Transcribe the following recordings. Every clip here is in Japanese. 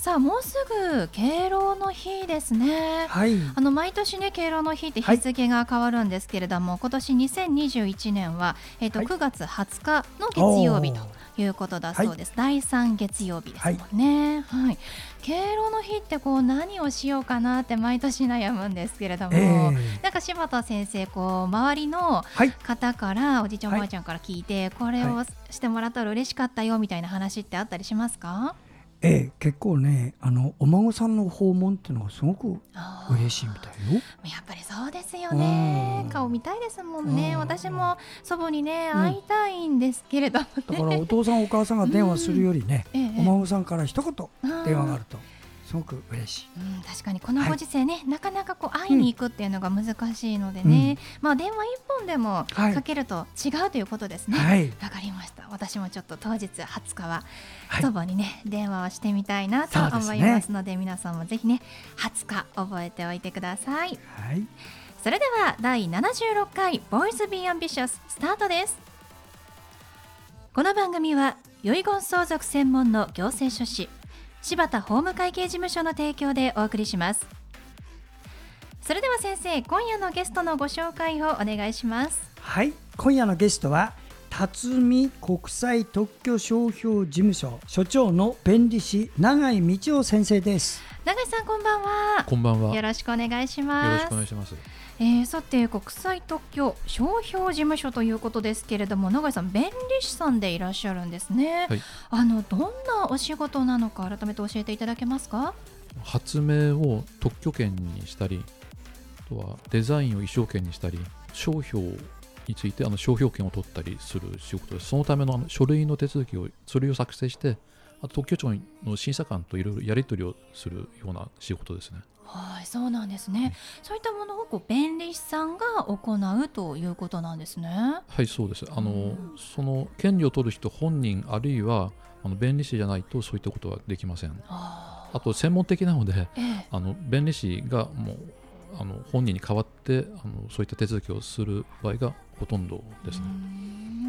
さあもうすぐ敬老の日ですね。はい。あの毎年ね敬老の日って日付が変わるんですけれども、はい、今年2021年はえっ、ー、と、はい、9月20日の月曜日ということだそうです。第3月曜日ですもんね。はい。敬老の日ってこう何をしようかなって毎年悩むんですけれども、えー、なんか柴田先生こう周りの方から、おじいちゃんおばあちゃんから聞いて、これをしてもらったら嬉しかったよみたいな話ってあったりしますか？ええ、結構ねあのお孫さんの訪問っていうのがすごく嬉しいみたいよ。やっぱりそうですよね。顔見たいですもんね。私も祖母にね会いたいんですけれども、ね、だからお父さんお母さんが電話するよりね、う んええ、お孫さんから一言電話があるとすごく嬉しい、うん、確かにこのご時世ね、はい、なかなかこう会いに行くっていうのが難しいのでね、うん、まあ電話一本でもかけると違うということですね。わ、はい、かりました。私もちょっと当日20日は祖母にね、電話をしてみたいなと思いますので、ね、皆さんもぜひね20日覚えておいてください、はい、それでは第76回ボイスビーアンビシャススタートです。この番組は遺言相続専門の行政書士柴田法務会計事務所の提供でお送りします。それでは先生今夜のゲストのご紹介をお願いします。はい。今夜のゲストは辰巳国際特許商標事務所所長の弁理士永井道夫先生です。永井さんこんばんは。こんばんは。よろしくお願いします。よろしくお願いしますえー、さて国際特許商標事務所ということですけれども永井さん弁理士さんでいらっしゃるんですね、はい、あのどんなお仕事なのか改めて教えていただけますか？発明を特許権にしたりあとはデザインを衣装権にしたり商標についてあの商標権を取ったりする仕事です。そのためのあの書類の手続きを書類を作成してあと特許庁の審査官といろいろやり取りをするような仕事ですねはい、そうなんですね。そういったものをこう弁理士さんが行うということなんですね。はい、そうです。あの、うん、その権利を取る人本人あるいはあの弁理士じゃないとそういったことはできません。あと専門的なので、ええ、あの弁理士がもうあの本人に代わってあのそういった手続きをする場合がほとんどですね。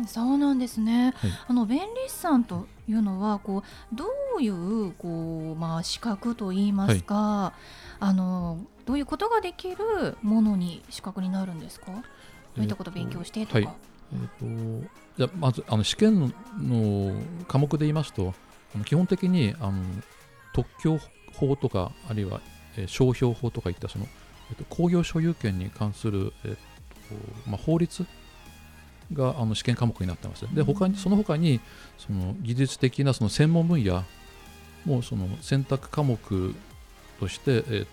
そうなんですね、はい、あの弁理士さんというのはこうどういうこう、まあ、資格といいますか、はい、あのどういうことができるものに資格になるんですか？どういったことを勉強してとか。えーはい。えー、とじゃまずあの試験の科目で言いますと基本的にあの特許法とかあるいは、えー、商標法とかいったその、えー、と工業所有権に関する、えーとまあ、法律があの試験科目になってます。で他にその他にその技術的なその専門分野もその選択科目として、えーと、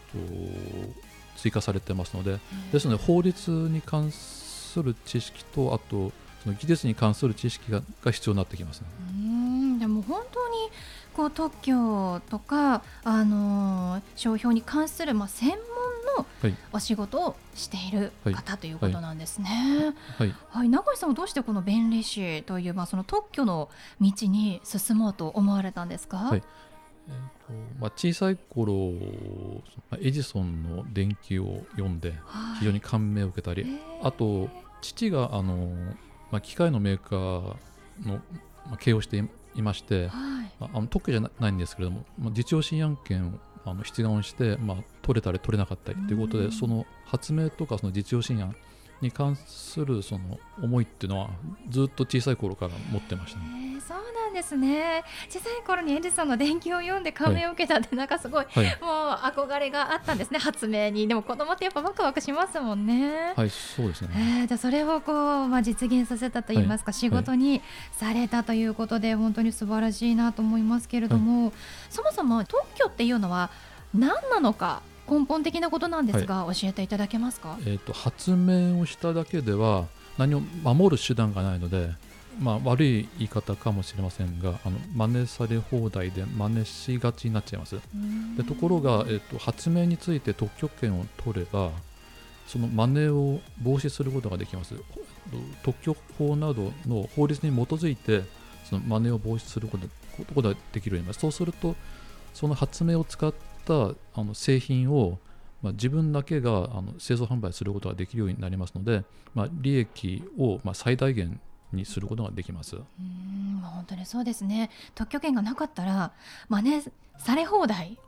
追加されてますので、ですので法律に関する知識とあとその技術に関する知識がが必要になってきます、ね、うん。でも本当にこう特許とか、あのー、商標に関する、まあ、専門のお仕事をしている方、ということなんですね。はい、はい、永井さんはどうしてこの弁理士という、まあ、その特許の道に進もうと思われたんですか、はい。えーとまあ、小さい頃エジソンの電気を読んで非常に感銘を受けたり、はい、あと父があの、まあ、機械のメーカーの、まあ、経営をしていまして、はい、あの特許じゃないんですけれども、まあ、実用新案件をあの出願して、まあ、取れたり取れなかったりということで、その発明とかその実用新案に関するその思いっていうのはずっと小さい頃から持ってましたね。そうなんですね。小さい頃にエジソンの電気を読んで感銘を受けたって、なんかすごい、はい、もう憧れがあったんですね発明に。でも子供ってやっぱワクワクしますもんね。はいそうですね、えー、じゃそれをこう、まあ、実現させたといいますか、はい、仕事にされたということで、本当に素晴らしいなと思いますけれども、そもそも特許っていうのは何なのか根本的なことなんですが、教えていただけますか、えー、と発明をしただけでは何を守る手段がないので、まあ、悪い言い方かもしれませんがあの真似され放題で真似しがちになっちゃいます。でところが、えー、と発明について特許権を取ればその真似を防止することができます。特許法などの法律に基づいてその真似を防止することができるようになります。そうするとその発明を使ったあの製品をまあ、自分だけがあの製造販売することができるようになりますので、まあ、利益をまあ最大限にすることができます。うん本当にそうですね。特許権がなかったら真似され放題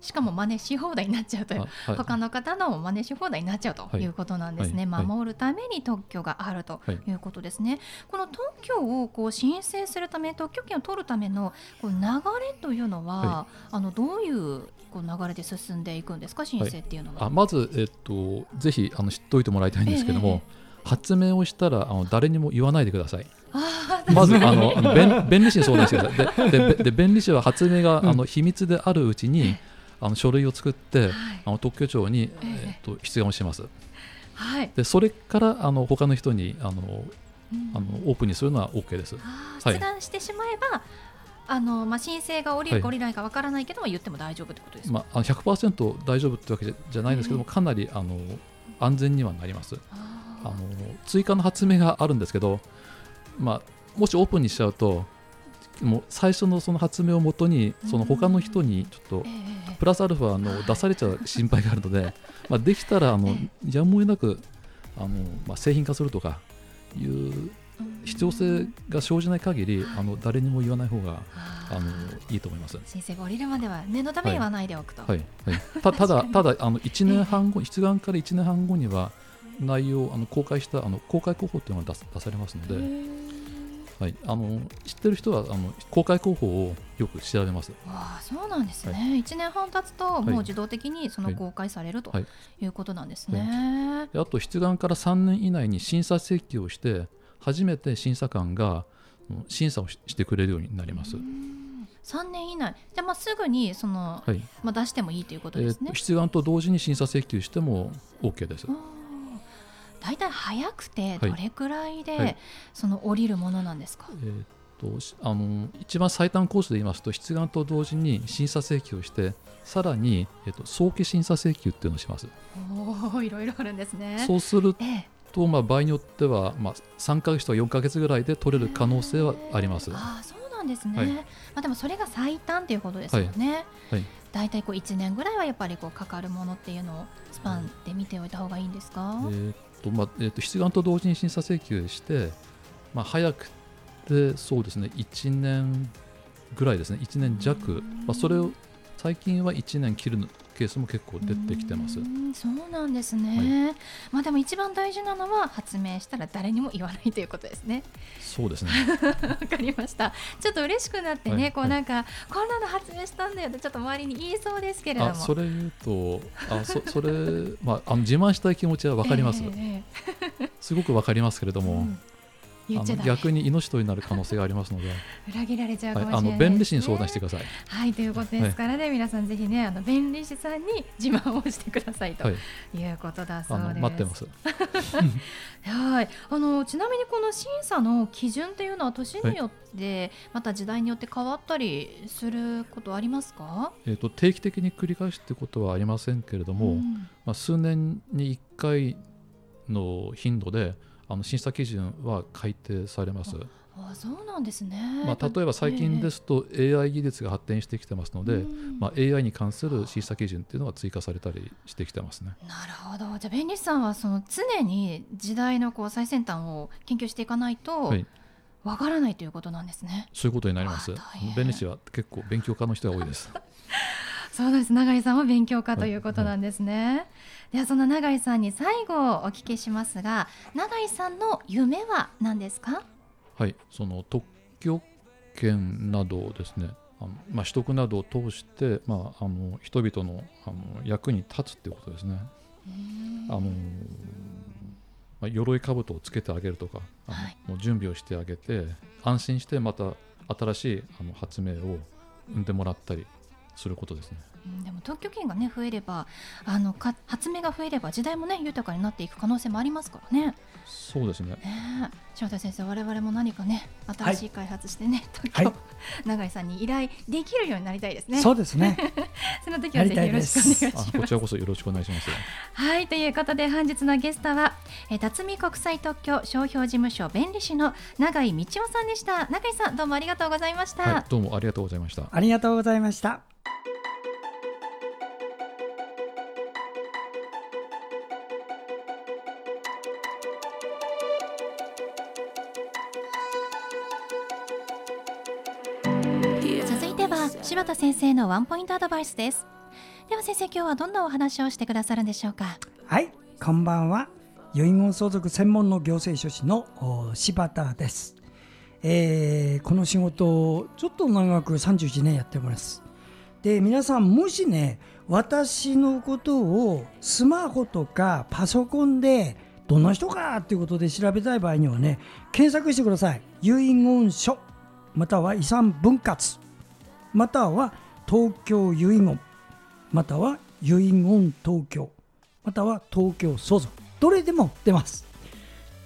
しかも真似し放題になっちゃうという、はい、他の方の真似し放題になっちゃうとい。うことなんですね、はい、守るために特許があるということですね、はい、この特許をこう申請するため特許権を取るためのこう流れというのは、あのどういうこう流れで進んでいくんですか？申請っていうのは、あまず、えっと、ぜひあの知っておいてもらいたいんですけども、えー、発明をしたらあの誰にも言わないでください。まずあの弁弁理士に相談してください。ででで弁理士は発明が、あの秘密であるうちに、あの書類を作って、はい、あの特許庁に、えー、っと出願をします。はい、でそれからあの他の人にあの、うん、あのオープンにするのは OK です。出願してしまえば、あのまあ、申請が降りるか降りないかわからないけど言っても大丈夫ってことですか、まあ、100%大丈夫ってわけじゃじゃないんですけども、かなりあの安全にはなります。あの追加の発明があるんですけど、まあ、もしオープンにしちゃうともう最初のその発明をもとにその他の人にちょっとプラスアルファの出されちゃう心配があるので、まあできたらあのやむを得なくあの、まあ、製品化するとかいう必要性が生じない限り、あの誰にも言わない方があのいいと思います。申請が降りるまでは念のため言わないでおくと。はい、はいはい、たただただあの1年半後、出願から1年半後には内容あの公開したあの公開候補というのが出出されますので。はい、あの知ってる人はあの公開候補をよく調べます。あそうなんですね、はい、1年半経つと、もう自動的にその公開される、とい。うことなんですね。あと出願から3年以内に審査請求をして、初めて審査官が審査をしてくれるようになります。3年以内、じゃまあすぐにその、はい、まあ、出してもいいということですね、えー、出願と同時に審査請求しても OK です。大体早くてどれくらいで、その降りるものなんですか、えーとあの一番最短コースで言いますと出願と同時に審査請求をしてさらに、えーと、早期審査請求っていうのをします。おいろいろあるんですね。そうすると、ええ、まあ、場合によっては、まあ、3か月とか4か月ぐらいで取れる可能性はあります、あそうなんですね、はい、まあ、でもそれが最短ということですよね、はい、はい。大体こう1年ぐらいはやっぱりこうかかるものっていうのをスパンで見ておいた方がいいんですか、えーとまあえー、と出願と同時に審査請求して、まあ、早くてそうですね1年ぐらいですね1年弱、まあ、それを最近は1年切るケースも結構出てきてます。そうなんですね、はい、まあでも一番大事なのは発明したら誰にも言わないということですね。そうですね。わかりました。ちょっと嬉しくなってね、はい、こうなんか、はい、こんなの発明したんだよってちょっと周りに言いそうですけれども。それ言うと、あそそれまああの自慢したい気持ちはわかります。えー、すごくわかりますけれども。うんあの逆に命取りになる可能性がありますので裏切られちゃうかもしれない、ねはい、あの便利士に相談してください。はいということですからね、はい、皆さんぜひねあの便利士さんに自慢をしてくださいということだそうです。待ってます。はいあのちなみにこの審査の基準というのは年によって、また時代によって変わったりすることありますか？えっ、ー、と定期的に繰り返すってことはありませんけれども、うん、まあ数年に一回の頻度で。あの審査基準は改定されます。あそうなんですね、まあ、例えば最近ですと AI 技術が発展してきてますので、まあ、AI に関する審査基準っていうのが追加されたりしてきてますね。なるほどじゃあ弁理士さんはその常に時代のこう最先端を研究していかないと、はいわからないということなんですね。そういうことになります。弁理士は結構勉強家の人が多いです。そうです。永井さんは勉強家ということなんですね。はいはいではその永井さんに最後お聞きしますが永井さんの夢は何ですか？はいその特許権などをですねあのまあ、取得などを通して、まあ、あの人々のあの役に立つということですね。あのまあ、鎧兜をつけてあげるとか、あの、はい、もう準備をしてあげて安心してまた新しいあの発明を生んでもらったりすることですね。うんでも特許権がね増えればあのか発明が増えれば時代もね豊かになっていく可能性もありますからね。そうですね。ねえ柴田先生我々も何かね新しい開発してね、特はい許、永井さんに依頼できるようになりたいですね。そうですね。その時はぜひよろしくお願いします。あこちらこそよろしくお願いします。はいということで本日のゲストは、えー、辰巳国際特許商標事務所弁理士の永井道夫さんでした永井さんどうもありがとうございました、はい、どうもありがとうございました。ありがとうございました。柴田先生のワンポイントアドバイスですでは先生今日はどんなお話をしてくださるんでしょうか？はい、こんばんは。遺言相続専門の行政書士のお柴田です。えーこの仕事をちょっと長く31年やっております。で、皆さんもしね、私のことをスマホとかパソコンでどんな人かっていうことで調べたい場合にはね、検索してください。遺言書、または遺産分割、または東京遺言、または遺言東京。または東京相続どれでも出ます。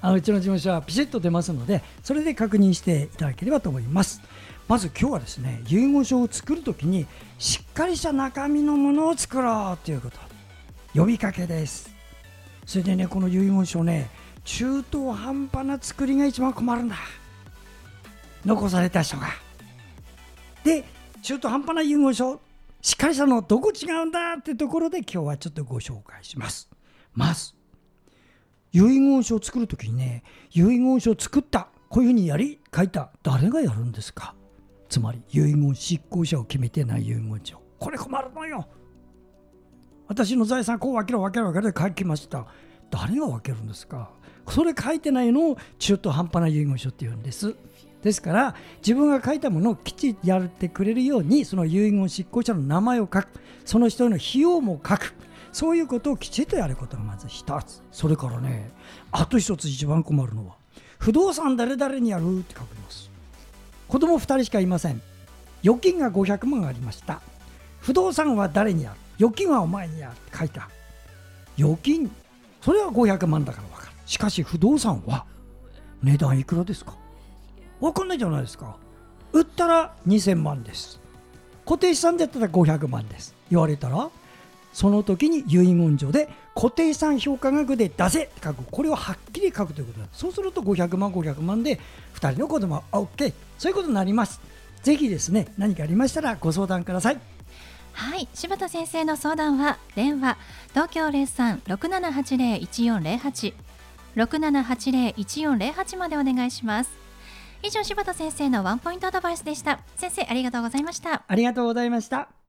あのうちの事務所はピシッと出ますのでそれで確認していただければと思います。まず今日はですね遺言書を作るときにしっかりした中身のものを作ろうということ。呼びかけです。それでねこの遺言書ね中途半端な作りが一番困るんだ。残された人が。で中途半端な遺言書しっかりしたのどこ違うんだってところで今日はちょっとご紹介します。まず遺言書を作るときにね遺言書を作ったこういうふうにやり書いた誰がやるんですか。つまり遺言執行者を決めてない遺言書。これ困るのよ。私の財産こう分けろ分けろ分けろで書きました。誰が分けるんですか。それ書いてないのを中途半端な遺言書って言うんです。ですから自分が書いたものをきちっとやってくれるようにその遺言執行者の名前を書く。その人の費用も書く。そういうことをきちっとやることがまず一つ。それからねあと一つ一番困るのは不動産誰々にやるって書きます。子供2人しかいません。預金が500万ありました。不動産は誰にやる？預金はお前にやるって書いた。預金。それは500万だから分かる。しかし不動産は値段いくらですか？分かんないじゃないですか。売ったら2000万です。固定資産だったら500万です。言われたらその時に遺言状で固定資産評価額で出せって書く。これをはっきり書くということだそうすると500万500万で2人の子供は OK そういうことになります。ぜひですね何かありましたらご相談ください。はい。柴田先生の相談は電話東京0367801408 6780-1408までお願いします。以上柴田先生のワンポイントアドバイスでした。先生ありがとうございました。ありがとうございました。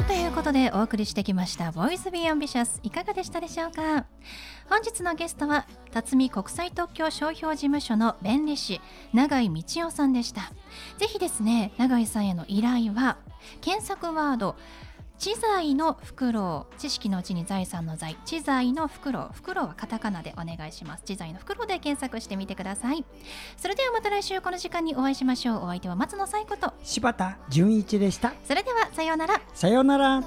はいということでお送りしてきました「BoysBeAmbitious いかがでしたでしょうか？本日のゲストは辰巳国際特許商標事務所の弁理士永井道夫さんでした。ぜひですね永井さんへの依頼は検索ワード知財の袋知識のうちに財産の財知財の袋袋はカタカナでお願いします知財の袋で検索してみてください。それではまた来週この時間にお会いしましょう。お相手は松野紗友子と柴田純一でした。それではさようなら。さようなら